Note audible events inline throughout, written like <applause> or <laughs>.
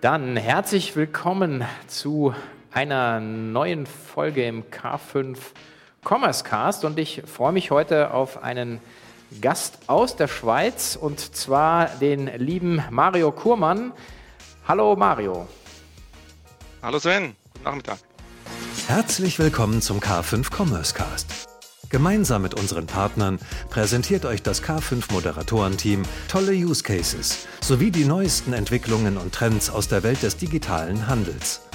Dann herzlich willkommen zu einer neuen Folge im K5 Commerce Cast und ich freue mich heute auf einen Gast aus der Schweiz und zwar den lieben Mario Kurmann. Hallo Mario. Hallo Sven, guten Nachmittag. Herzlich willkommen zum K5 Commerce Cast. Gemeinsam mit unseren Partnern präsentiert euch das K5 Moderatorenteam tolle Use Cases sowie die neuesten Entwicklungen und Trends aus der Welt des digitalen Handels.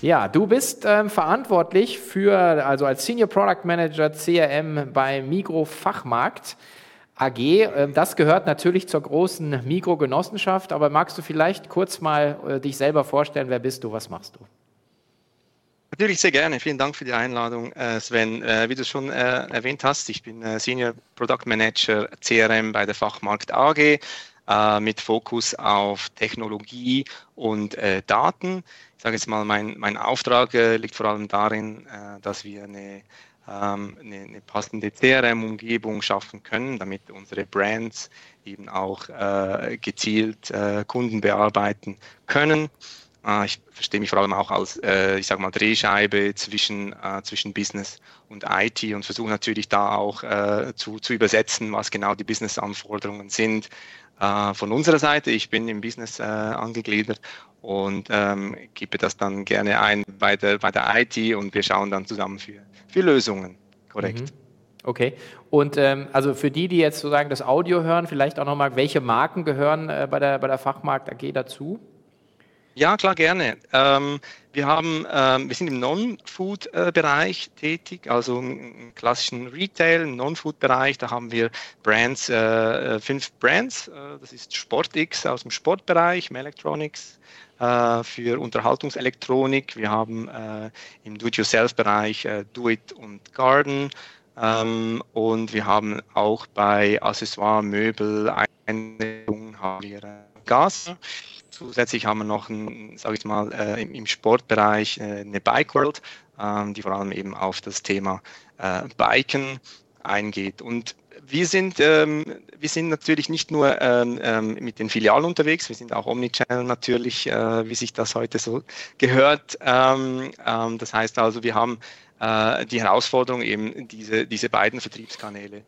Ja, du bist ähm, verantwortlich für, also als Senior Product Manager CRM bei Migro Fachmarkt AG. Ähm, das gehört natürlich zur großen Migro-Genossenschaft, aber magst du vielleicht kurz mal äh, dich selber vorstellen, wer bist du, was machst du? Natürlich sehr gerne. Vielen Dank für die Einladung, äh, Sven. Äh, wie du schon äh, erwähnt hast, ich bin Senior Product Manager CRM bei der Fachmarkt AG mit Fokus auf Technologie und Daten. Ich sage jetzt mal, mein, mein Auftrag liegt vor allem darin, dass wir eine ähm, eine, eine, passende CRM-Umgebung schaffen können, damit unsere Brands eben auch gezielt Kunden bearbeiten können. Ah, ich verstehe mich vor allem auch als, äh, ich sage mal, Drehscheibe zwischen, äh, zwischen Business und IT und versuche natürlich da auch äh, zu, zu übersetzen, was genau die Business-Anforderungen sind von unserer Seite. Ich bin im Business angegliedert und ähm, gebe das dann gerne ein bei der, bei der IT und wir schauen dann zusammen für, für Lösungen. Korrekt. Mhm. Okay. Und ähm, also für die, die jetzt sozusagen das Audio hören, vielleicht auch nochmal, welche Marken gehören äh, bei, der, bei der Fachmarkt AG dazu? Ja, klar, gerne. Ähm, wir, haben, ähm, wir sind im Non-Food-Bereich tätig, also im klassischen Retail, im Non-Food-Bereich. Da haben wir Brands, äh, fünf Brands. Äh, das ist SportX aus dem Sportbereich, Melectronics äh, für Unterhaltungselektronik. Wir haben äh, im Do-it-yourself-Bereich äh, Do It und Garden. Ähm, und wir haben auch bei Accessoire, Möbel, Einrichtungen haben wir äh, Gas. Zusätzlich haben wir noch, sage ich mal, äh, im, Sportbereich äh, eine Bike World, ähm, die vor allem eben auf das Thema äh, Biken eingeht. Und wir sind, ähm, wir sind natürlich nicht nur ähm, ähm, mit den Filialen unterwegs, wir sind auch Omnichannel natürlich, äh, wie sich das heute so gehört. Ähm, ähm, das heißt also, wir haben äh, die Herausforderung, eben diese, diese beiden Vertriebskanäle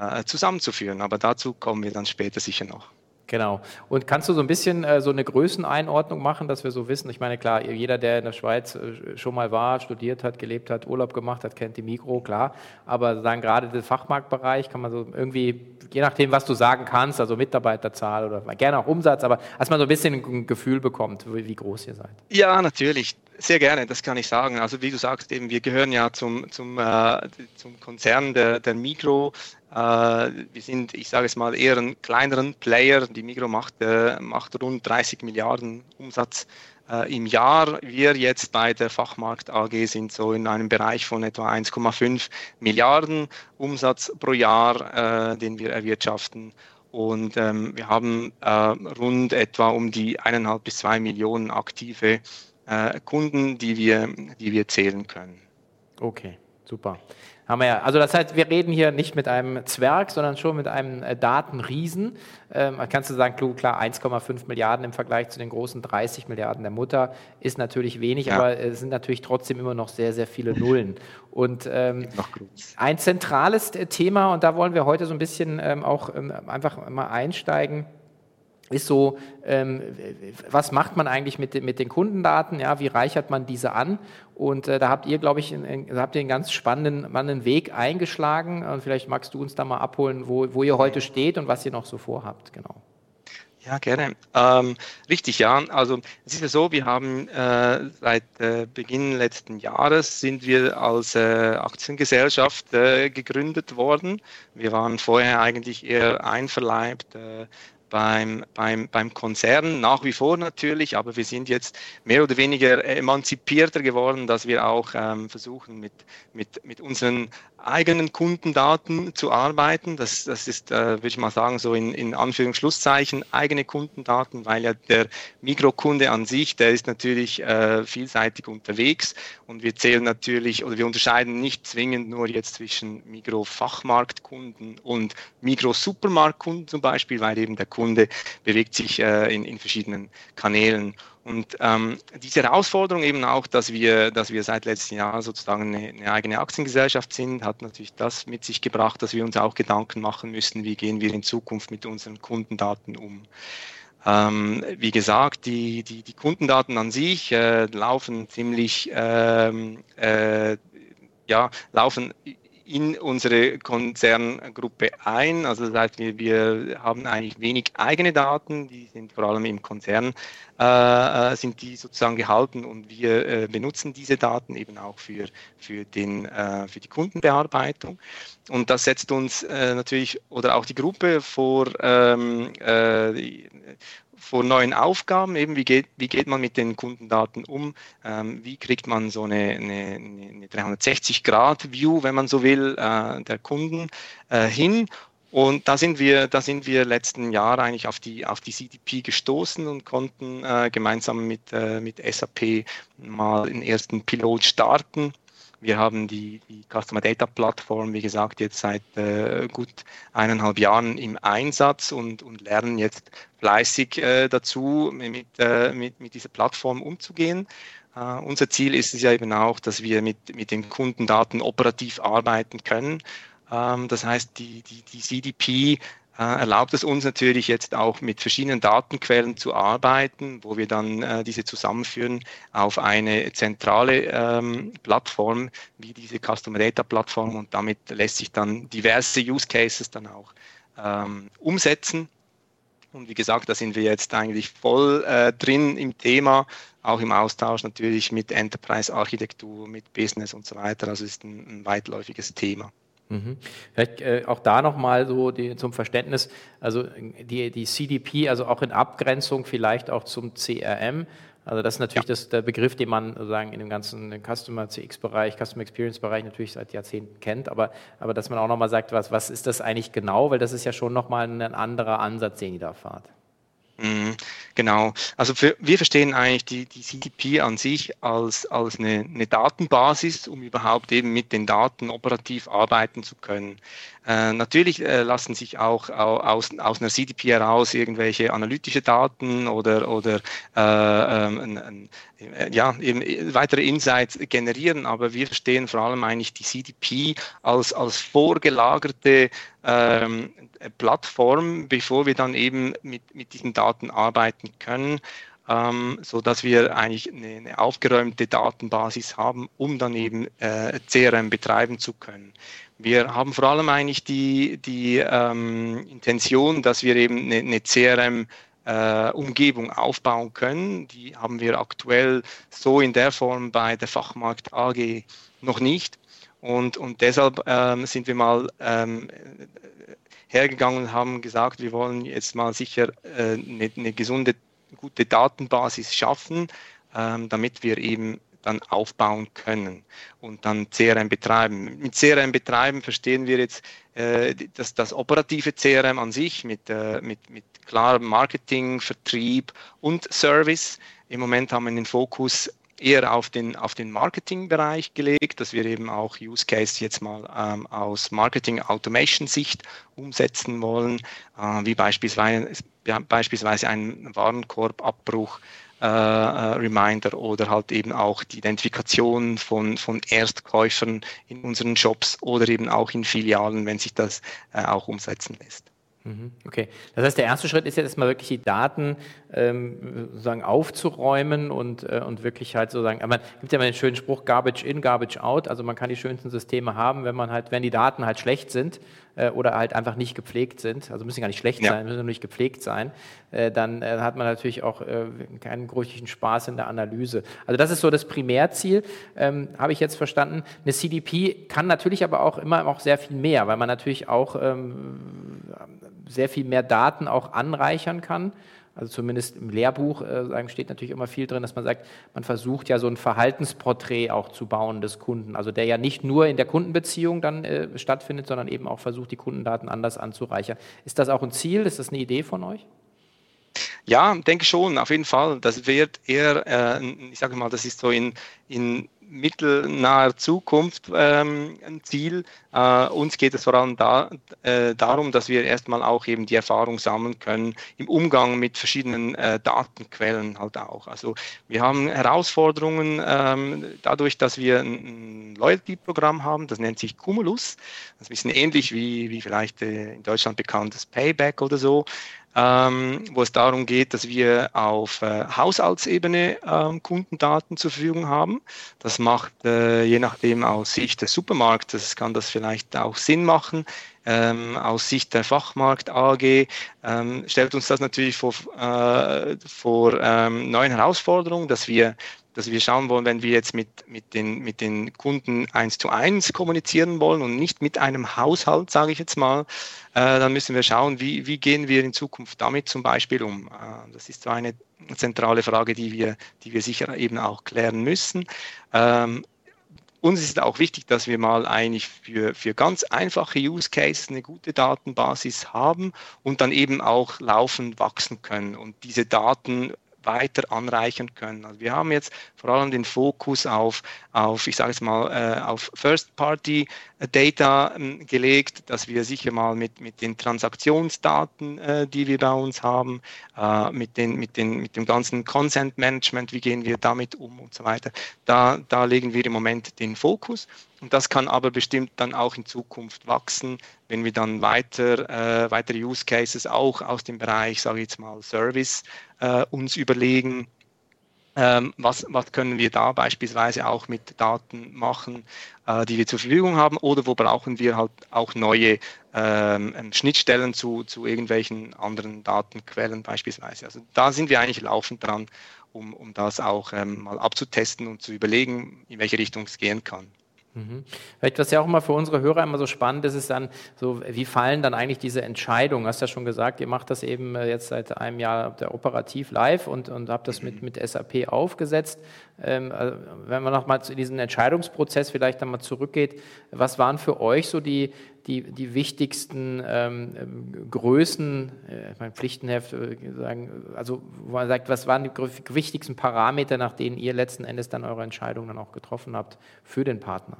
äh, zusammenzuführen. Aber dazu kommen wir dann später sicher noch. Genau. Und kannst du so ein bisschen äh, so eine Größeneinordnung machen, dass wir so wissen? Ich meine, klar, jeder, der in der Schweiz äh, schon mal war, studiert hat, gelebt hat, Urlaub gemacht hat, kennt die Mikro, klar. Aber sagen gerade den Fachmarktbereich kann man so irgendwie, je nachdem, was du sagen kannst, also Mitarbeiterzahl oder gerne auch Umsatz, aber dass man so ein bisschen ein Gefühl bekommt, wie, wie groß ihr seid. Ja, natürlich. Sehr gerne, das kann ich sagen. Also wie du sagst, eben, wir gehören ja zum, zum, äh, zum Konzern der, der Migro. Äh, wir sind, ich sage es mal, eher ein kleineren Player. Die Migro macht, äh, macht rund 30 Milliarden Umsatz äh, im Jahr. Wir jetzt bei der Fachmarkt AG sind so in einem Bereich von etwa 1,5 Milliarden Umsatz pro Jahr, äh, den wir erwirtschaften. Und ähm, wir haben äh, rund etwa um die eineinhalb bis zwei Millionen aktive äh, Kunden, die wir, die wir zählen können. Okay, super. Haben wir ja. Also das heißt, wir reden hier nicht mit einem Zwerg, sondern schon mit einem äh, Datenriesen. Ähm, kannst du sagen, klar, 1,5 Milliarden im Vergleich zu den großen 30 Milliarden der Mutter ist natürlich wenig, ja. aber es sind natürlich trotzdem immer noch sehr, sehr viele Nullen. Und ähm, ein zentrales Thema, und da wollen wir heute so ein bisschen ähm, auch ähm, einfach mal einsteigen, ist so, ähm, was macht man eigentlich mit, mit den Kundendaten, ja, wie reichert man diese an? Und äh, da habt ihr, glaube ich, in, habt ihr einen ganz spannenden, spannenden Weg eingeschlagen. Und vielleicht magst du uns da mal abholen, wo, wo ihr heute steht und was ihr noch so vorhabt, genau. Ja, gerne. Ähm, richtig, ja. Also es ist ja so, wir haben äh, seit äh, Beginn letzten Jahres sind wir als äh, Aktiengesellschaft äh, gegründet worden. Wir waren vorher eigentlich eher einverleibt beim, beim, beim Konzern nach wie vor natürlich, aber wir sind jetzt mehr oder weniger emanzipierter geworden, dass wir auch ähm, versuchen, mit, mit, mit unseren eigenen Kundendaten zu arbeiten. Das, das ist, äh, würde ich mal sagen, so in, in Anführungsschlusszeichen eigene Kundendaten, weil ja der Mikrokunde an sich, der ist natürlich äh, vielseitig unterwegs und wir zählen natürlich oder wir unterscheiden nicht zwingend nur jetzt zwischen Mikro-Fachmarktkunden und Mikro-Supermarktkunden zum Beispiel, weil eben der Kunde Kunde bewegt sich äh, in, in verschiedenen Kanälen. Und ähm, diese Herausforderung eben auch, dass wir, dass wir seit letztem Jahr sozusagen eine, eine, eigene Aktiengesellschaft sind, hat natürlich das mit sich gebracht, dass wir uns auch Gedanken machen müssen, wie gehen wir in Zukunft mit unseren Kundendaten um. Ähm, wie gesagt, die, die, die Kundendaten an sich äh, laufen ziemlich, ähm, äh, ja, laufen in unsere Konzerngruppe ein. Also das heißt, wir, wir haben eigentlich wenig eigene Daten, die sind vor allem im Konzern, äh, äh, sind die sozusagen gehalten und wir äh, benutzen diese Daten eben auch für, für, den, äh, für die Kundenbearbeitung. Und das setzt uns äh, natürlich oder auch die Gruppe vor ähm, äh, vor neuen Aufgaben, eben wie geht, wie geht man mit den Kundendaten um, ähm, wie kriegt man so eine, eine, eine 360-Grad-View, wenn man so will, äh, der Kunden äh, hin. Und da sind wir, da sind wir letzten Jahr eigentlich auf die, auf die CDP gestoßen und konnten äh, gemeinsam mit, äh, mit SAP mal den ersten Pilot starten. Wir haben die, die Customer Data Plattform, wie gesagt, jetzt seit äh, gut eineinhalb Jahren im Einsatz und, und lernen jetzt fleißig äh, dazu, mit, äh, mit, mit dieser Plattform umzugehen. Uh, unser Ziel ist es ja eben auch, dass wir mit, mit den Kundendaten operativ arbeiten können. Ähm, das heißt, die, die, die CDP erlaubt es uns natürlich jetzt auch mit verschiedenen Datenquellen zu arbeiten, wo wir dann äh, diese zusammenführen auf eine zentrale ähm, Plattform wie diese Customer Data Plattform und damit lässt sich dann diverse Use Cases dann auch ähm, umsetzen. Und wie gesagt, da sind wir jetzt eigentlich voll äh, drin im Thema, auch im Austausch natürlich mit Enterprise-Architektur, mit Business und so weiter. Also ist ein, ein weitläufiges Thema. Mhm. Vielleicht äh, auch da nochmal so die, zum Verständnis, also die, die CDP, also auch in Abgrenzung vielleicht auch zum CRM. Also das ist natürlich ja. das, der Begriff, den man sozusagen in dem ganzen Customer CX-Bereich, Customer Experience-Bereich natürlich seit Jahrzehnten kennt, aber, aber dass man auch nochmal sagt, was, was ist das eigentlich genau, weil das ist ja schon nochmal ein anderer Ansatz, den ihr da fahrt. Mhm, genau. Also für, wir verstehen eigentlich die, die CDP an sich als, als eine, eine, Datenbasis, um überhaupt eben mit den Daten operativ arbeiten zu können. Äh, natürlich äh, lassen sich auch aus, aus einer CDP heraus irgendwelche analytische Daten oder, oder äh, ähm, äh, ja, eben weitere Insights generieren, aber wir verstehen vor allem eigentlich die CDP als, als vorgelagerte ähm, Plattform, bevor wir dann eben mit, mit diesen Daten arbeiten können ähm, so dass wir eigentlich eine, eine, aufgeräumte Datenbasis haben, um dann eben äh, CRM betreiben zu können. Wir haben vor allem eigentlich die, die ähm, Intention, dass wir eben eine, eine CRM äh, Umgebung aufbauen können. Die haben wir aktuell so in der Form bei der Fachmarkt AG noch nicht. Und, und deshalb ähm, sind wir mal ähm, hergegangen und haben gesagt, wir wollen jetzt mal sicher äh, eine, eine gesunde, gute Datenbasis schaffen, ähm, damit wir eben dann aufbauen können und dann CRM betreiben. Mit CRM betreiben verstehen wir jetzt äh, das, das operative CRM an sich mit, äh, mit, mit klarem Marketing, Vertrieb und Service. Im Moment haben wir den Fokus eher auf den, auf den Marketingbereich gelegt, dass wir eben auch Use Case jetzt mal ähm, aus Marketing Automation Sicht umsetzen wollen, äh, wie beispielsweise, beispielsweise ein Warenkorbabbruch äh, äh, Reminder oder halt eben auch die Identifikation von, von Erstkäufern in unseren Shops oder eben auch in Filialen, wenn sich das äh, auch umsetzen lässt. Mhm, okay, das heißt, der erste Schritt ist jetzt erstmal wirklich die Daten ähm, sozusagen aufzuräumen und, äh, und wirklich halt sozusagen, man gibt ja mal den schönen Spruch Garbage in, Garbage out, also man kann die schönsten Systeme haben, wenn man halt, wenn die Daten halt schlecht sind äh, oder halt einfach nicht gepflegt sind, also müssen gar nicht schlecht ja. sein, müssen nur nicht gepflegt sein, äh, dann äh, hat man natürlich auch äh, keinen großen Spaß in der Analyse. Also das ist so das Primärziel, ähm, habe ich jetzt verstanden. Eine CDP kann natürlich aber auch immer auch sehr viel mehr, weil man natürlich auch ähm, sehr viel mehr Daten auch anreichern kann. Also zumindest im Lehrbuch äh, steht natürlich immer viel drin, dass man sagt, man versucht ja so ein Verhaltensporträt auch zu bauen des Kunden. Also der ja nicht nur in der Kundenbeziehung dann äh, stattfindet, sondern eben auch versucht, die Kundendaten anders anzureichern. Ist das auch ein Ziel? Ist das eine Idee von euch? Ja, denke schon, auf jeden Fall. Das wird eher, äh, ich sage mal, das ist so in, in mittelnaher Zukunft ähm, ein Ziel. Äh, uns geht es vor allem da, äh, darum, dass wir erstmal auch eben die Erfahrung sammeln können im Umgang mit verschiedenen äh, Datenquellen halt auch. Also wir haben Herausforderungen ähm, dadurch, dass wir ein, Loyalty-Programm haben, das nennt sich Cumulus. Das ist ein bisschen ähnlich wie, wie vielleicht äh, in Deutschland bekanntes Payback oder so ähm, wo es darum geht, dass wir auf äh, Haushaltsebene ähm, Kundendaten zur Verfügung haben. Das macht äh, je nachdem aus Sicht des Supermarktes, kann das vielleicht auch Sinn machen. Ähm, aus Sicht der Fachmarkt AG ähm, stellt uns das natürlich vor, äh, vor ähm, neuen Herausforderungen, dass wir dass wir schauen wollen, wenn wir jetzt mit, mit, den, mit den Kunden eins zu eins kommunizieren wollen und nicht mit einem Haushalt, sage ich jetzt mal, äh, dann müssen wir schauen, wie, wie gehen wir in Zukunft damit zum Beispiel um. Äh, das ist so eine zentrale Frage, die wir, die wir sicher eben auch klären müssen. Ähm, uns ist auch wichtig, dass wir mal eigentlich für, für ganz einfache Use Cases eine gute Datenbasis haben und dann eben auch laufend wachsen können und diese Daten weiter anreichern können. Also wir haben jetzt vor allem den Fokus auf, auf ich sage es mal, äh, auf First-Party-Data äh, gelegt, dass wir sicher mal mit, mit den Transaktionsdaten, äh, die wir bei uns haben, äh, mit, den, mit, den, mit dem ganzen Consent-Management, wie gehen wir damit um und so weiter, da, da legen wir im Moment den Fokus. Und das kann aber bestimmt dann auch in Zukunft wachsen, wenn wir dann weiter, äh, weitere Use Cases auch aus dem Bereich, sage ich jetzt mal, Service äh, uns überlegen. Ähm, was, was können wir da beispielsweise auch mit Daten machen, äh, die wir zur Verfügung haben oder wo brauchen wir halt auch neue ähm, ähm Schnittstellen zu, zu irgendwelchen anderen Datenquellen beispielsweise. Also da sind wir eigentlich laufend dran, um, um das auch ähm, mal abzutesten und zu überlegen, in welche Richtung es gehen kann. Mhm. Vielleicht, was ja auch immer für unsere Hörer immer so spannend ist, ist dann so, wie fallen dann eigentlich diese Entscheidungen? Du hast ja schon gesagt, ihr macht das eben äh, jetzt seit einem Jahr operativ live und, und habt das mit, mit SAP aufgesetzt. Ähm, also wenn man nochmal zu diesem Entscheidungsprozess vielleicht dann mal zurückgeht, was waren für euch so die, die, die wichtigsten ähm, ähm Größen, äh, mein Pflichtenheft, äh, sagen, also wo man sagt, was waren die wichtigsten Parameter, nach denen ihr letzten Endes dann eure Entscheidung dann auch getroffen habt für den Partner?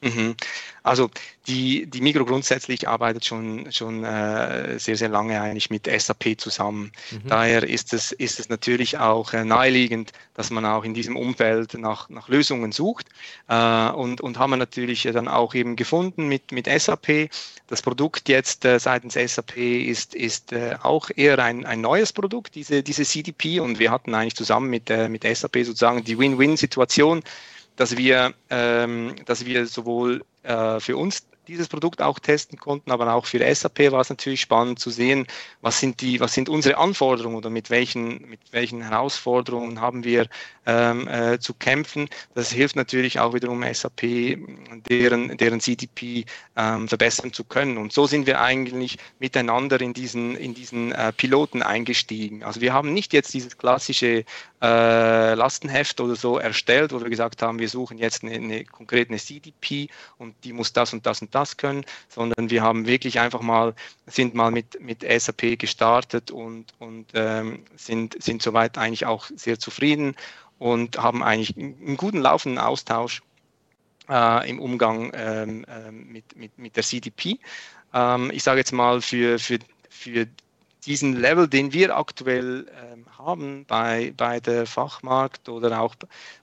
Mhm. Also die, die Migro grundsätzlich arbeitet schon, schon äh, sehr, sehr lange eigentlich mit SAP zusammen. Mhm. Daher ist es, ist es natürlich auch äh, naheliegend, dass man auch in diesem Umfeld nach, nach Lösungen sucht. Äh, und, und haben wir natürlich dann auch eben gefunden mit, mit SAP. Das Produkt jetzt äh, seitens SAP ist, ist äh, auch eher ein, ein neues Produkt, diese, diese CDP. Und wir hatten eigentlich zusammen mit, äh, mit SAP sozusagen die Win-Win-Situation dass wir, ähm, dass wir sowohl äh, für uns dieses Produkt auch testen konnten, aber auch für SAP war es natürlich spannend zu sehen, was sind die, was sind unsere Anforderungen oder mit welchen, mit welchen Herausforderungen haben wir ähm, äh, zu kämpfen. Das hilft natürlich auch wiederum SAP, deren, deren CDP ähm, verbessern zu können. Und so sind wir eigentlich miteinander in diesen, in diesen äh, Piloten eingestiegen. Also wir haben nicht jetzt dieses klassische äh, Lastenheft oder so erstellt, wo wir gesagt haben, wir suchen jetzt eine, eine konkrete CDP und die muss das und das und das können, sondern wir haben wirklich einfach mal, sind mal mit, mit SAP gestartet und, und ähm, sind, sind soweit eigentlich auch sehr zufrieden und haben eigentlich einen guten laufenden Austausch äh, im Umgang ähm, ähm mit, mit, mit der CDP. Ähm, ich sage jetzt mal, für, für, für diesen Level, den wir aktuell ähm, haben bei, bei der Fachmarkt oder auch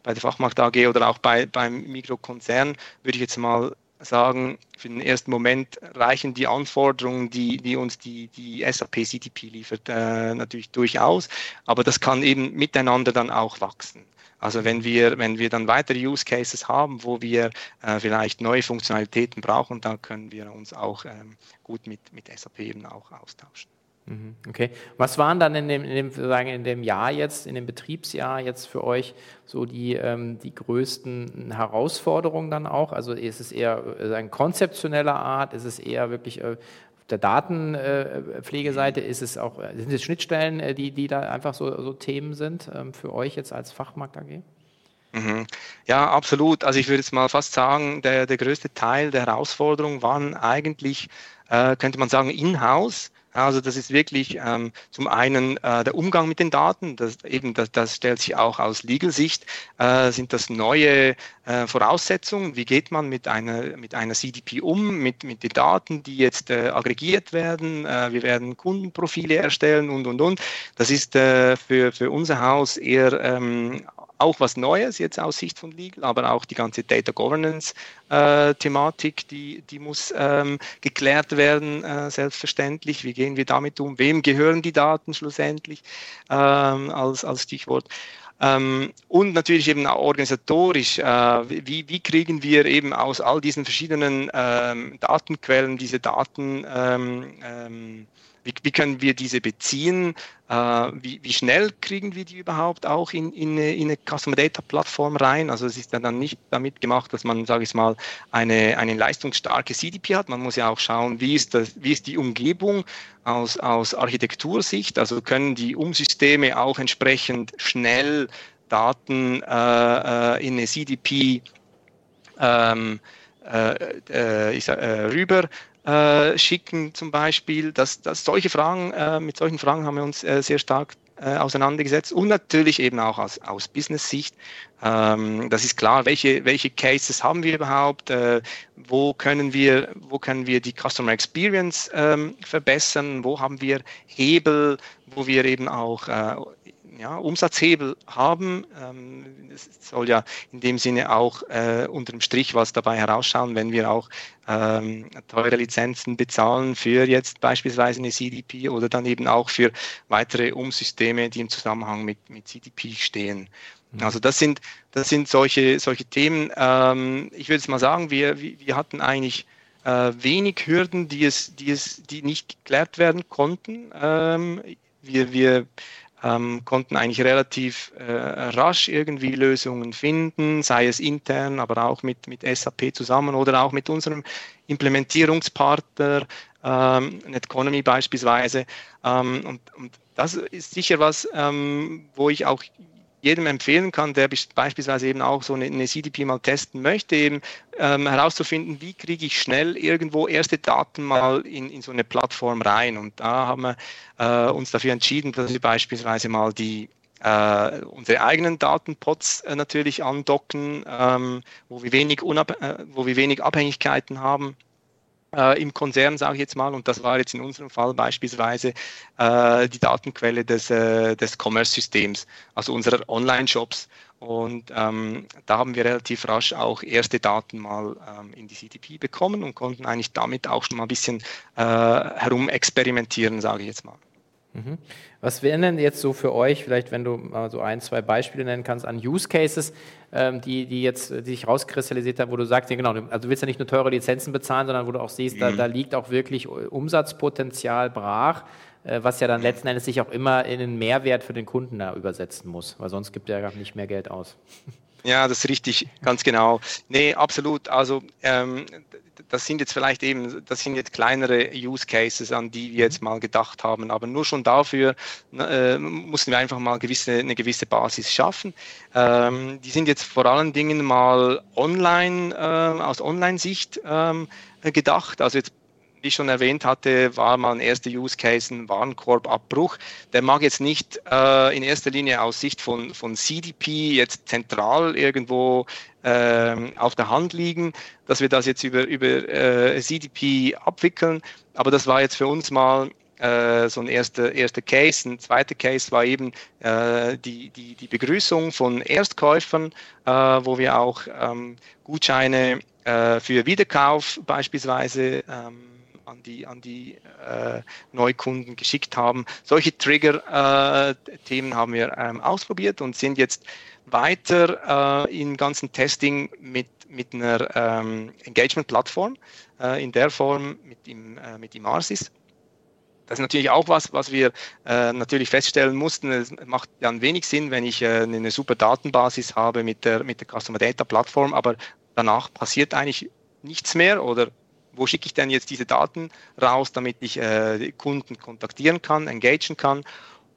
bei der Fachmarkt AG oder auch bei, beim Mikrokonzern, würde ich jetzt mal sagen, für den ersten Moment reichen die Anforderungen, die, die uns die, die SAP CDP liefert, äh, natürlich durchaus, aber das kann eben miteinander dann auch wachsen. Also wenn wir, wenn wir dann weitere Use Cases haben, wo wir äh, vielleicht neue Funktionalitäten brauchen, dann können wir uns auch ähm, gut mit, mit SAP eben auch austauschen. Mhm, okay. Was waren dann in dem, in dem, sagen, in dem Jahr jetzt, in dem Betriebsjahr jetzt für euch so die, ähm, die größten Herausforderungen dann auch? Also ist es eher äh, eine konzeptionelle Art? Ist es eher wirklich äh, auf der Datenpflegeseite? Ist es auch, äh, sind es Schnittstellen, äh, die, die da einfach so, so Themen sind ähm, für euch jetzt als Fachmarkt AG? Mhm. Ja, absolut. Also ich würde jetzt mal fast sagen, der, der größte Teil der Herausforderungen waren eigentlich, äh, könnte man sagen, in-house Also das ist wirklich ähm, zum einen äh, der Umgang mit den Daten, das, eben das, das stellt sich auch aus Legal-Sicht, äh, sind das neue äh, Voraussetzungen, wie geht man mit einer, mit einer CDP um, mit, mit den Daten, die jetzt äh, aggregiert werden, äh, wir werden Kundenprofile erstellen und, und, und. Das ist äh, für, für unser Haus eher ähm, auch was Neues jetzt aus Sicht von Legal, aber auch die ganze Data Governance äh, die, die muss ähm, geklärt werden, äh, selbstverständlich. Wie gehen wir damit um? Wem gehören die Daten schlussendlich ähm, als, als Stichwort? Ähm, und natürlich eben auch organisatorisch, äh, wie, wie kriegen wir eben aus all diesen verschiedenen ähm, Datenquellen diese Daten ähm, ähm wie, wie können wir diese beziehen? Äh, wie, wie, schnell kriegen wir die überhaupt auch in, in, eine, in eine Customer Data Plattform rein? Also es ist dann nicht damit gemacht, dass man, sage ich mal, eine, eine leistungsstarke CDP hat. Man muss ja auch schauen, wie ist, das, wie ist die Umgebung aus, aus Architektursicht? Also können die Umsysteme auch entsprechend schnell Daten äh, äh in eine CDP ähm, äh, äh, äh, rüber äh, schicken zum Beispiel. Das, das, solche Fragen, äh, mit solchen Fragen haben wir uns äh, sehr stark äh, auseinandergesetzt und natürlich eben auch aus, aus Business-Sicht. Ähm, das ist klar, welche, welche Cases haben wir überhaupt, äh, wo, können wir, wo können wir die Customer Experience ähm, verbessern, wo haben wir Hebel, wo wir eben auch äh, ja, Umsatzhebel haben. Ähm, es soll ja in dem Sinne auch äh, unter dem Strich was dabei herausschauen, wenn wir auch ähm, teure Lizenzen bezahlen für jetzt beispielsweise eine CDP oder dann eben auch für weitere Umsysteme, die im Zusammenhang mit, mit CDP stehen. Mhm. Also das sind, das sind solche, solche Themen. Ähm, ich würde es mal sagen, wir, wir hatten eigentlich äh, wenig Hürden, die, es, die, es, die nicht geklärt werden konnten. Ähm, wir, wir ähm, konnten eigentlich relativ äh, rasch irgendwie Lösungen finden, sei es intern, aber auch mit, mit SAP zusammen oder auch mit unserem Implementierungspartner, ähm, Netconomy beispielsweise. Ähm, und, und das ist sicher was, ähm, wo ich auch jedem empfehlen kann, der beispielsweise eben auch so eine, eine CDP mal testen möchte, eben ähm, herauszufinden, wie kriege ich schnell irgendwo erste Daten mal in, in so eine Plattform rein. Und da haben wir äh, uns dafür entschieden, dass wir beispielsweise mal die äh, unsere eigenen Datenpots äh, natürlich andocken, ähm, wo, wir wenig äh, wo wir wenig Abhängigkeiten haben äh, im Konzern, sage ich jetzt mal, und das war jetzt in unserem Fall beispielsweise äh, die Datenquelle des, äh, des Commerce-Systems, also unserer Online-Shops. Und ähm, da haben wir relativ rasch auch erste Daten mal ähm, in die CDP bekommen und konnten eigentlich damit auch schon mal ein bisschen äh, herum experimentieren, sage ich jetzt mal. Mhm. Was wären denn jetzt so für euch, vielleicht wenn du mal so ein, zwei Beispiele nennen kannst an Use Cases, die, die jetzt die sich rauskristallisiert haben, wo du sagst, ja genau, also du willst ja nicht nur teure Lizenzen bezahlen, sondern wo du auch siehst, mhm. da, da, liegt auch wirklich Umsatzpotenzial brach, äh, was ja dann letzten Endes sich auch immer in einen Mehrwert für den Kunden da übersetzen muss, weil sonst gibt er ja nicht mehr Geld aus. Ja, das ist richtig, ganz genau. Nee, absolut. Also ähm, das sind jetzt vielleicht eben, das sind jetzt kleinere Use Cases, an die wir jetzt mal gedacht haben, aber nur schon dafür äh, mussten wir einfach mal gewisse, eine gewisse Basis schaffen. Ähm, die sind jetzt vor allen Dingen mal online, äh, aus Online-Sicht ähm, gedacht. Also jetzt ich schon erwähnt hatte, war mal ein erster Use Case ein Warenkorbabbruch. Der mag jetzt nicht äh, in erster Linie aus Sicht von, von CDP jetzt zentral irgendwo äh, auf der Hand liegen, dass wir das jetzt über, über äh, CDP abwickeln. Aber das war jetzt für uns mal äh, so ein erster, erster Case. Ein zweiter Case war eben äh, die, die, die Begrüßung von Erstkäufern, äh, wo wir auch ähm, Gutscheine äh, für Wiederkauf beispielsweise ähm, an die, an die äh, Neukunden geschickt haben. Solche Trigger-Themen äh, haben wir ähm, ausprobiert und sind jetzt weiter äh, im ganzen Testing mit, mit einer ähm, Engagement-Plattform äh, in der Form mit dem, äh, mit dem. Das ist natürlich auch was, was wir äh, natürlich feststellen mussten. Es macht dann wenig Sinn, wenn ich äh, eine super Datenbasis habe mit der, mit der Customer Data Plattform, aber danach passiert eigentlich nichts mehr oder wo schicke ich denn jetzt diese Daten raus, damit ich äh, Kunden kontaktieren kann, engagieren kann.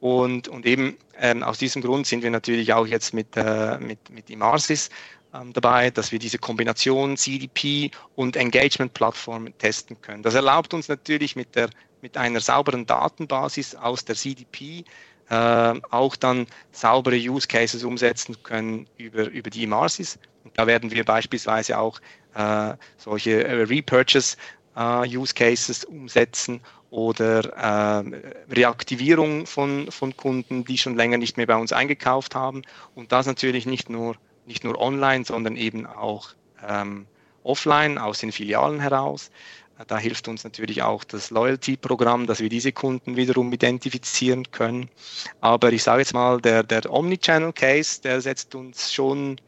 Und, und eben ähm, aus diesem Grund sind wir natürlich auch jetzt mit, äh, mit, mit Imarsis ähm, dabei, dass wir diese Kombination CDP und Engagement-Plattform testen können. Das erlaubt uns natürlich mit der mit einer sauberen Datenbasis aus der CDP äh, auch dann saubere Use Cases umsetzen können über, über die Marsis. Da werden wir beispielsweise auch äh, solche äh, Repurchase äh, Use Cases umsetzen oder ähm, Reaktivierung von, von Kunden, die schon länger nicht mehr bei uns eingekauft haben. Und das natürlich nicht nur, nicht nur online, sondern eben auch ähm, offline aus den Filialen heraus. Da hilft uns natürlich auch das Loyalty-Programm, dass wir diese Kunden wiederum identifizieren können. Aber ich sage jetzt mal, der, der Omnichannel-Case, der setzt uns schon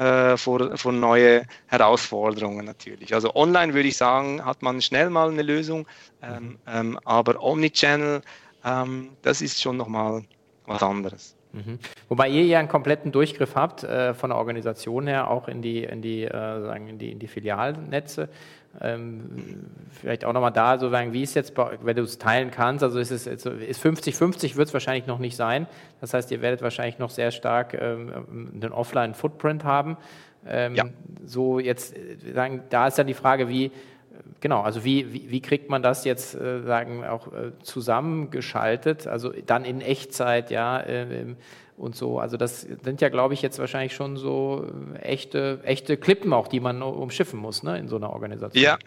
äh, vor, vor neue Herausforderungen natürlich. Also online würde ich sagen, hat man schnell mal eine Lösung, ähm, mhm. ähm, aber Omnichannel, ähm, das ist schon nochmal was anderes. Mhm. Wobei ihr ja einen kompletten Durchgriff habt äh, von der Organisation her, auch in die, in die, äh, sagen, in die, in die Filialnetze. Ähm, vielleicht auch nochmal da, so sagen, wie ist jetzt, wenn du es teilen kannst, also ist es ist 50-50 wird es wahrscheinlich noch nicht sein. Das heißt, ihr werdet wahrscheinlich noch sehr stark ähm, einen Offline-Footprint haben. Ähm, ja. So jetzt äh, sagen, da ist dann die Frage, wie genau, also wie, wie, wie, kriegt man das jetzt äh, sagen auch äh, zusammengeschaltet, also dann in Echtzeit, ja, äh, und so. Also das sind ja, glaube ich, jetzt wahrscheinlich schon so äh, echte, echte Klippen auch, die man umschiffen muss, ne, in so einer Organisation. Ja.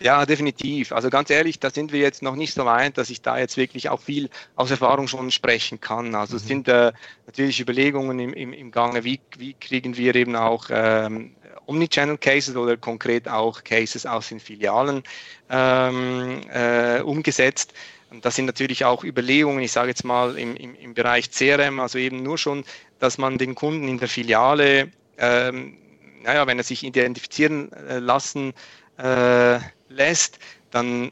Ja, definitiv. Also ganz ehrlich, da sind wir jetzt noch nicht so weit, dass ich da jetzt wirklich auch viel aus Erfahrung schon sprechen kann. Also es mhm. sind äh, natürlich Überlegungen im, im, im Gange, wie, wie kriegen wir eben auch ähm, Omnichannel-Cases oder konkret auch Cases aus den Filialen ähm, äh, umgesetzt. Und das sind natürlich auch Überlegungen, ich sage jetzt mal im, im, im Bereich CRM, also eben nur schon, dass man den Kunden in der Filiale, ähm, naja, wenn er sich identifizieren äh, lassen äh, lässt, dann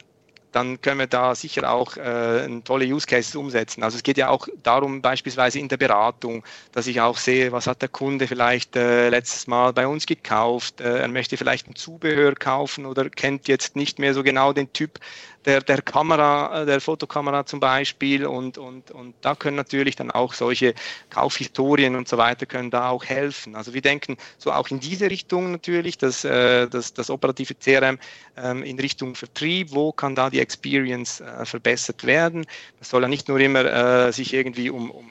dann können wir da sicher auch äh, tolle Use Cases umsetzen. Also es geht ja auch darum, beispielsweise in der Beratung, dass ich auch sehe, was hat der Kunde vielleicht äh, letztes Mal bei uns gekauft. Äh, er möchte vielleicht ein Zubehör kaufen oder kennt jetzt nicht mehr so genau den Typ der, der Kamera, äh, der Fotokamera zum Beispiel und, und, und da können natürlich dann auch solche Kaufhistorien und so weiter können da auch helfen. Also wir denken so auch in diese Richtung natürlich, dass äh, das, das operative CRM ähm, in Richtung Vertrieb, wo kann da die Experience äh, verbessert werden. Das soll ja nicht nur immer sich irgendwie um, um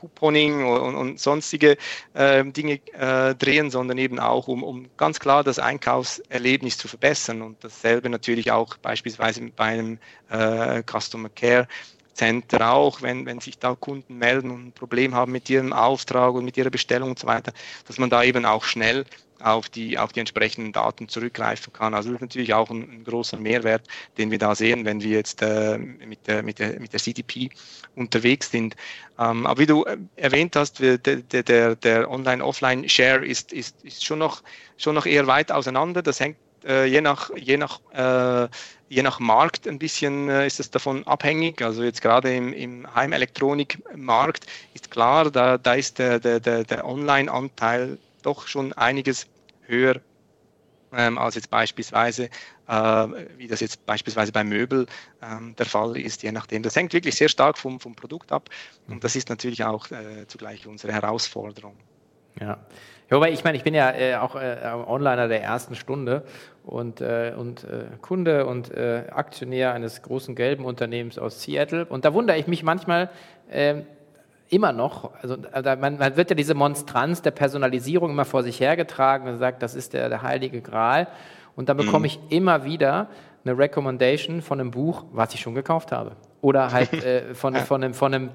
Couponing und, und sonstige äh, Dinge äh, drehen, sondern eben auch, um, um ganz klar das Einkaufserlebnis zu verbessern. Und dasselbe natürlich auch beispielsweise bei einem äh, Customer Care Center auch, wenn, wenn sich da Kunden melden und ein Problem haben mit ihrem Auftrag und mit ihrer Bestellung und so weiter, dass man da eben auch schnell auf die, auf die entsprechenden Daten zurückgreifen kann. Also das ist natürlich auch ein, ein großer Mehrwert, den wir da sehen, wenn wir jetzt äh, mit, der, mit, der, mit der CDP unterwegs sind. Ähm, aber wie du äh, erwähnt hast, der, der, der Online-Offline-Share ist, ist, ist schon, noch, schon noch eher weit auseinander. Das hängt äh, je nach, je nach äh, je nach Markt ein bisschen äh, ist es davon abhängig. Also jetzt gerade im, im Heimelektronikmarkt ist klar, da, da ist der, der, der Online-Anteil doch schon einiges höher ähm, als jetzt beispielsweise, äh, wie das jetzt beispielsweise bei Möbel ähm, der Fall ist, je nachdem. Das hängt wirklich sehr stark vom, vom Produkt ab und das ist natürlich auch äh, zugleich unsere Herausforderung. Ja. Ja, wobei ich meine, ich bin ja äh, auch äh, Onliner der ersten Stunde und, äh, und äh, Kunde und äh, Aktionär eines großen gelben Unternehmens aus Seattle. Und da wundere ich mich manchmal, ähm, immer noch, also man, man, wird ja diese Monstranz der Personalisierung immer vor sich hergetragen und sagt, das ist der, der heilige Gral. Und dann bekomme mhm. ich immer wieder eine Recommendation von einem Buch, was ich schon gekauft habe. Oder halt <laughs> äh, von, von, einem, von einem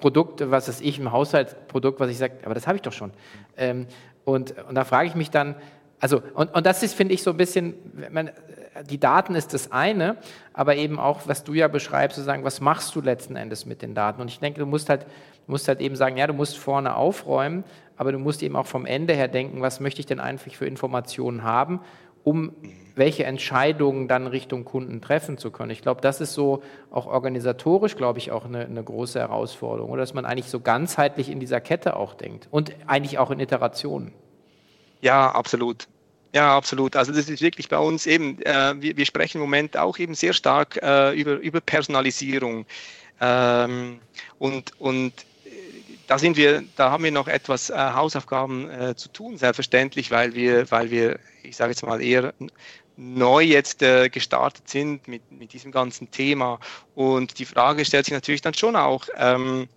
Produkt, was ist ich, ein Haushaltsprodukt, was ich sage, aber das habe ich doch schon. Ähm, und, und da frage ich mich dann, also, und, und das ist, finde ich, so ein bisschen, man, die Daten ist das eine, aber eben auch, was du ja beschreibst, zu sagen, was machst du letzten Endes mit den Daten? Und ich denke, du musst halt, musst halt eben sagen, ja, du musst vorne aufräumen, aber du musst eben auch vom Ende her denken, was möchte ich denn einfach für Informationen haben, um welche Entscheidungen dann Richtung Kunden treffen zu können. Ich glaube, das ist so auch organisatorisch, glaube ich, auch eine, eine große Herausforderung, oder dass man eigentlich so ganzheitlich in dieser Kette auch denkt und eigentlich auch in Iterationen. Ja, absolut. Ja, absolut. Also das ist wirklich bei uns eben, äh, wir, wir, sprechen im Moment auch eben sehr stark äh, über, über Personalisierung. Ähm, und, und da sind wir, da haben wir noch etwas äh, Hausaufgaben äh, zu tun, selbstverständlich, weil wir, weil wir, ich sage jetzt mal eher neu jetzt äh, gestartet sind mit, mit diesem ganzen Thema. Und die Frage stellt sich natürlich dann schon auch, ähm,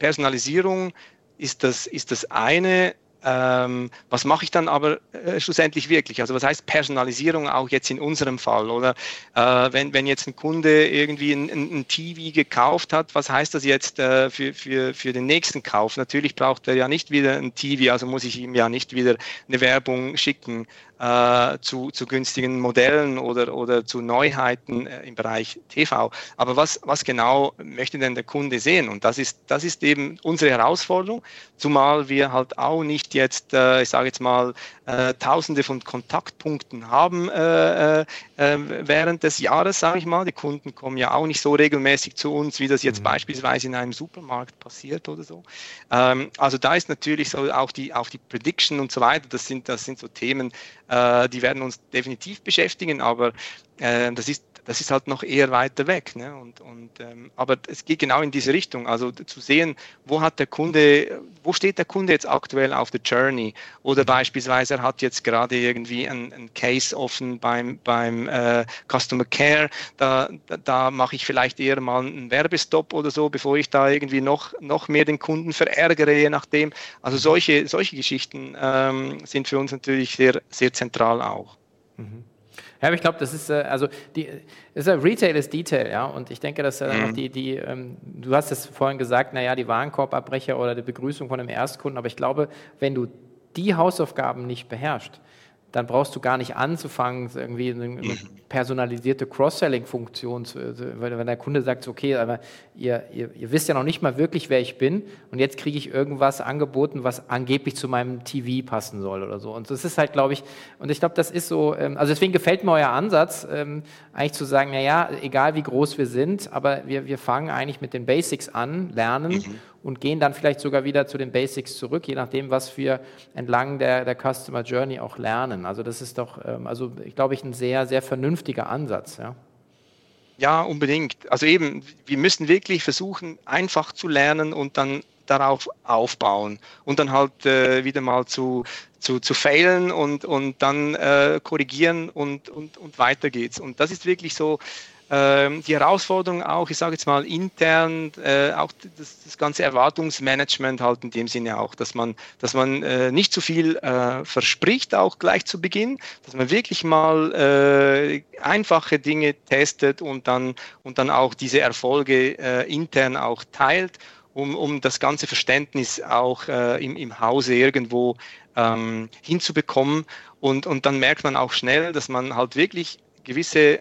Personalisierung, ist das, ist das eine, ähm, was mache ich dann aber äh, schlussendlich wirklich? Also was heißt Personalisierung auch jetzt in unserem Fall? Oder äh, wenn, wenn jetzt ein Kunde irgendwie ein, ein, ein TV gekauft hat, was heißt das jetzt äh, für, für, für den nächsten Kauf? Natürlich braucht er ja nicht wieder ein TV, also muss ich ihm ja nicht wieder eine Werbung schicken äh, zu, zu günstigen Modellen oder, oder zu Neuheiten äh, im Bereich TV. Aber was, was genau möchte denn der Kunde sehen? Und das ist, das ist eben unsere Herausforderung, zumal wir halt auch nicht jetzt, äh, ich sage jetzt mal, äh, tausende von Kontaktpunkten haben äh, äh, äh, während des Jahres, sage ich mal. Die Kunden kommen ja auch nicht so regelmäßig zu uns, wie das jetzt mhm. beispielsweise in einem Supermarkt passiert oder so. Ähm, also da ist natürlich so auch die, auch die Prediction und so weiter, das sind, das sind so Themen, die werden uns definitiv beschäftigen, aber äh, das ist das ist halt noch eher weiter weg. Ne? Und, und, ähm, aber es geht genau in diese Richtung. Also zu sehen, wo hat der Kunde, wo steht der Kunde jetzt aktuell auf der Journey? Oder beispielsweise er hat jetzt gerade irgendwie ein, ein Case offen beim, beim äh, Customer Care. Da, da, da mache ich vielleicht eher mal einen Werbestop oder so, bevor ich da irgendwie noch, noch mehr den Kunden verärgere, je nachdem. Also solche, solche Geschichten ähm, sind für uns natürlich sehr, sehr zentral auch. Mhm. Ja, aber ich glaube, das ist, äh, also die, ist ja, Retail ist Detail, ja, und ich denke, dass mhm. die, die ähm, du hast es vorhin gesagt, naja, die Warenkorbabbrecher oder die Begrüßung von einem Erstkunden, aber ich glaube, wenn du die Hausaufgaben nicht beherrschst, dann brauchst du gar nicht anzufangen, irgendwie eine mhm. personalisierte Cross-Selling-Funktion, wenn der Kunde sagt, okay, aber ihr, ihr, ihr, wisst ja noch nicht mal wirklich, wer ich bin und jetzt kriege ich irgendwas angeboten, was angeblich zu meinem TV passen soll oder so. Und das ist halt, glaube ich, und ich glaube, das ist so, ähm, also deswegen gefällt mir euer Ansatz, ähm, eigentlich zu sagen, naja, egal wie groß wir sind, aber wir, wir fangen eigentlich mit den Basics an, lernen mhm und gehen dann vielleicht sogar wieder zu den Basics zurück, je nachdem, was wir entlang der, der Customer Journey auch lernen. Also das ist doch, ähm, also ich glaube ich, ein sehr, sehr vernünftiger Ansatz. Ja. Ja, unbedingt. Also eben, wir müssen wirklich versuchen, einfach zu lernen und dann darauf aufbauen und dann halt äh, wieder mal zu, zu, zu failen und, und dann äh, korrigieren und, und, und weiter geht's. Und das ist wirklich so ähm, die Herausforderung auch, ich sage jetzt mal intern, äh, auch das, das, ganze Erwartungsmanagement halt in dem Sinne auch, dass man, dass man äh, nicht zu viel äh, verspricht, auch gleich zu Beginn, dass man wirklich mal einfache Dinge testet und dann, und dann auch diese Erfolge intern auch teilt, um, um das ganze Verständnis auch im, im Hause irgendwo ähm, hinzubekommen. Und, und dann merkt man auch schnell, dass man halt wirklich gewisse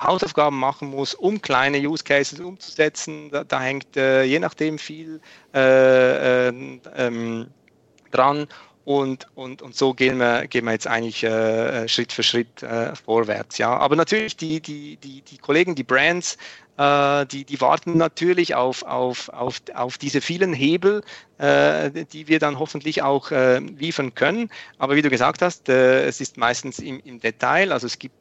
Hausaufgaben machen muss, um kleine Use Cases umzusetzen. Da, da hängt äh, je nachdem viel äh, äh, ähm, dran. Und, und, und so gehen wir, gehen wir jetzt eigentlich äh, Schritt für Schritt äh, vorwärts. Ja. Aber natürlich die, die, die, die Kollegen, die Brands, äh, die, die warten natürlich auf, auf, auf, auf diese vielen Hebel, die wir dann hoffentlich auch liefern können. Aber wie du gesagt hast, es ist meistens im, im Detail. Also es gibt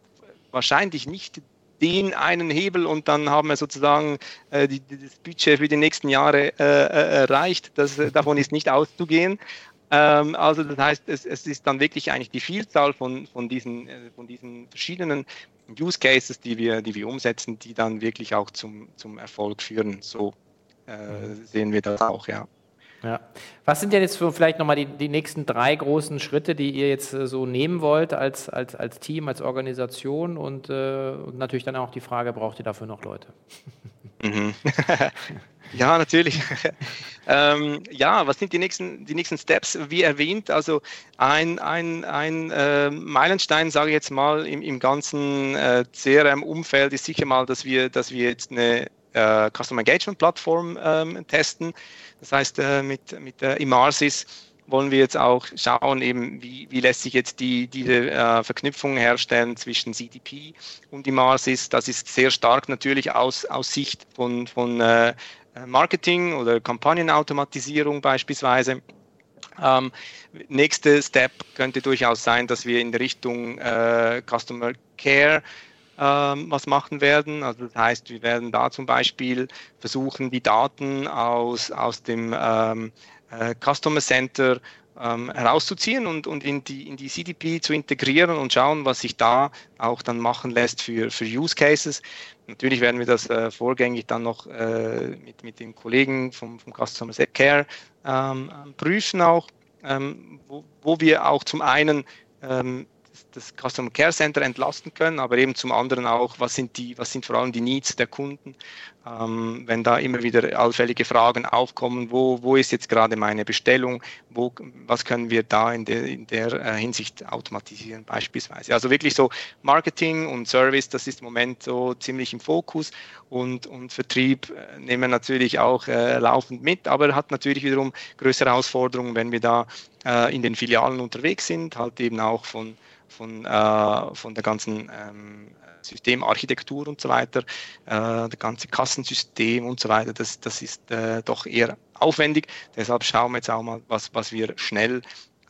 wahrscheinlich nicht den einen Hebel und dann haben wir sozusagen äh, die, das Budget für die nächsten Jahre äh, äh erreicht. Das, äh, davon ist nicht auszugehen. Ähm, also das heißt, es, es, ist dann wirklich eigentlich die Vielzahl von, von, diesen, äh, von diesen verschiedenen Use Cases, die wir, die wir umsetzen, die dann wirklich auch zum, zum Erfolg führen. So äh, sehen wir das auch, ja. Ja. Was sind denn jetzt vielleicht nochmal die, die nächsten drei großen Schritte, die ihr jetzt äh, so nehmen wollt als, als, als Team, als Organisation und, äh, und natürlich dann auch die Frage, braucht ihr dafür noch Leute? <laughs> Mhm. <laughs> ja, natürlich. <laughs> ähm, ja, was sind die nächsten, die nächsten Steps? Wie erwähnt, also ein, ein, ein äh, Meilenstein, sage ich jetzt mal, im, im ganzen äh, CRM-Umfeld ist sicher mal, dass wir, dass wir jetzt eine äh, Customer Engagement Plattform ähm, testen. Das heißt, äh, mit, mit äh, Imarsis wollen wir jetzt auch schauen, eben wie, wie lässt sich jetzt die, diese äh, Verknüpfung herstellen zwischen CDP und Imarsis. Das ist sehr stark natürlich aus, aus Sicht von, von äh, Marketing oder Kampagnenautomatisierung beispielsweise. Ähm, nächste Step könnte durchaus sein, dass wir in Richtung äh, Customer Care was machen werden. Also das heißt, wir werden da zum Beispiel versuchen, die Daten aus, aus dem ähm, äh, Customer Center ähm, herauszuziehen und, und in, die, in die CDP zu integrieren und schauen, was sich da auch dann machen lässt für, für Use Cases. Natürlich werden wir das äh, vorgängig dann noch äh, mit, mit den Kollegen vom, vom Customer Care ähm, prüfen auch, ähm, wo, wo wir auch zum einen ähm, das Customer Care Center entlasten können, aber eben zum anderen auch, was sind die, was sind vor allem die Needs der Kunden, ähm, wenn da immer wieder allfällige Fragen aufkommen, wo, wo ist jetzt gerade meine Bestellung, wo, was können wir da in der, in der äh, Hinsicht automatisieren beispielsweise. Also wirklich so Marketing und Service, das ist im Moment so ziemlich im Fokus und, und Vertrieb äh, nehmen natürlich auch äh, laufend mit, aber hat natürlich wiederum größere Herausforderungen, wenn wir da äh, in den Filialen unterwegs sind, halt eben auch von von, äh, von der ganzen ähm, Systemarchitektur und so weiter, äh, das ganze Kassensystem und so weiter, das, das ist äh, doch eher aufwendig. Deshalb schauen wir jetzt auch mal, was, was wir schnell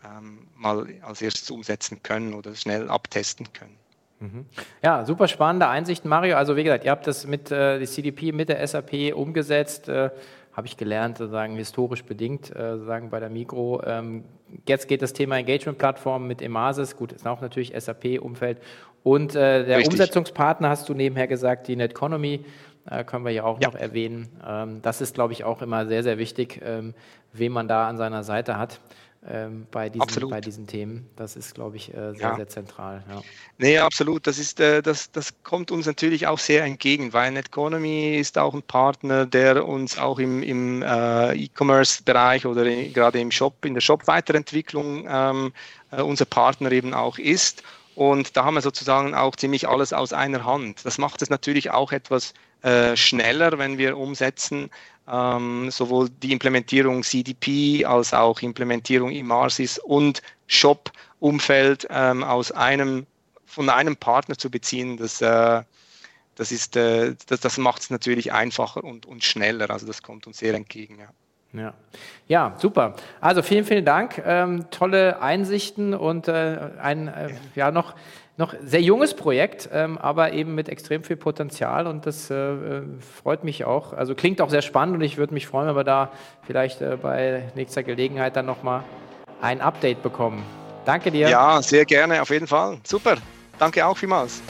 ähm, mal als erstes umsetzen können oder schnell abtesten können. Mhm. Ja, super spannende Einsichten, Mario. Also wie gesagt, ihr habt das mit äh, die CDP mit der SAP umgesetzt. Äh, habe ich gelernt, sozusagen historisch bedingt, äh, sozusagen bei der Migro. Ähm, jetzt geht das Thema Engagement-Plattform mit Emasis, gut, ist auch natürlich SAP-Umfeld. Und äh, der Richtig. Umsetzungspartner hast du nebenher gesagt, die Netconomy, äh, können wir ja auch ja. noch erwähnen. Ähm, das ist, glaube ich, auch immer sehr, sehr wichtig, ähm, wen man da an seiner Seite hat ähm, bei, diesen, bei diesen Themen. Das ist, glaube ich, äh, sehr, ja. sehr zentral. Ja. Nee, absolut. Das, ist, äh, das, das kommt uns natürlich auch sehr entgegen, weil Netconomy ist auch ein Partner, der uns auch im, im äh, E-Commerce-Bereich oder in, gerade im Shop, in der Shop-Weiterentwicklung ähm, äh, unser Partner eben auch ist. Und da haben wir sozusagen auch ziemlich alles aus einer Hand. Das macht es natürlich auch etwas äh, schneller, wenn wir umsetzen, ähm, sowohl die Implementierung CDP als auch Implementierung Imarsis und Shop-Umfeld ähm, aus einem, von einem Partner zu beziehen, das, äh, das, ist, äh, das, das macht es natürlich einfacher und, und schneller. Also das kommt uns sehr entgegen. Ja. Ja. ja, super. Also vielen, vielen Dank. Ähm, tolle Einsichten und äh, ein äh, ja noch noch sehr junges Projekt, ähm, aber eben mit extrem viel Potenzial und das äh, freut mich auch. Also klingt auch sehr spannend und ich würde mich freuen, wenn wir da vielleicht äh, bei nächster Gelegenheit dann nochmal ein Update bekommen. Danke dir. Ja, sehr gerne, auf jeden Fall. Super. Danke auch vielmals.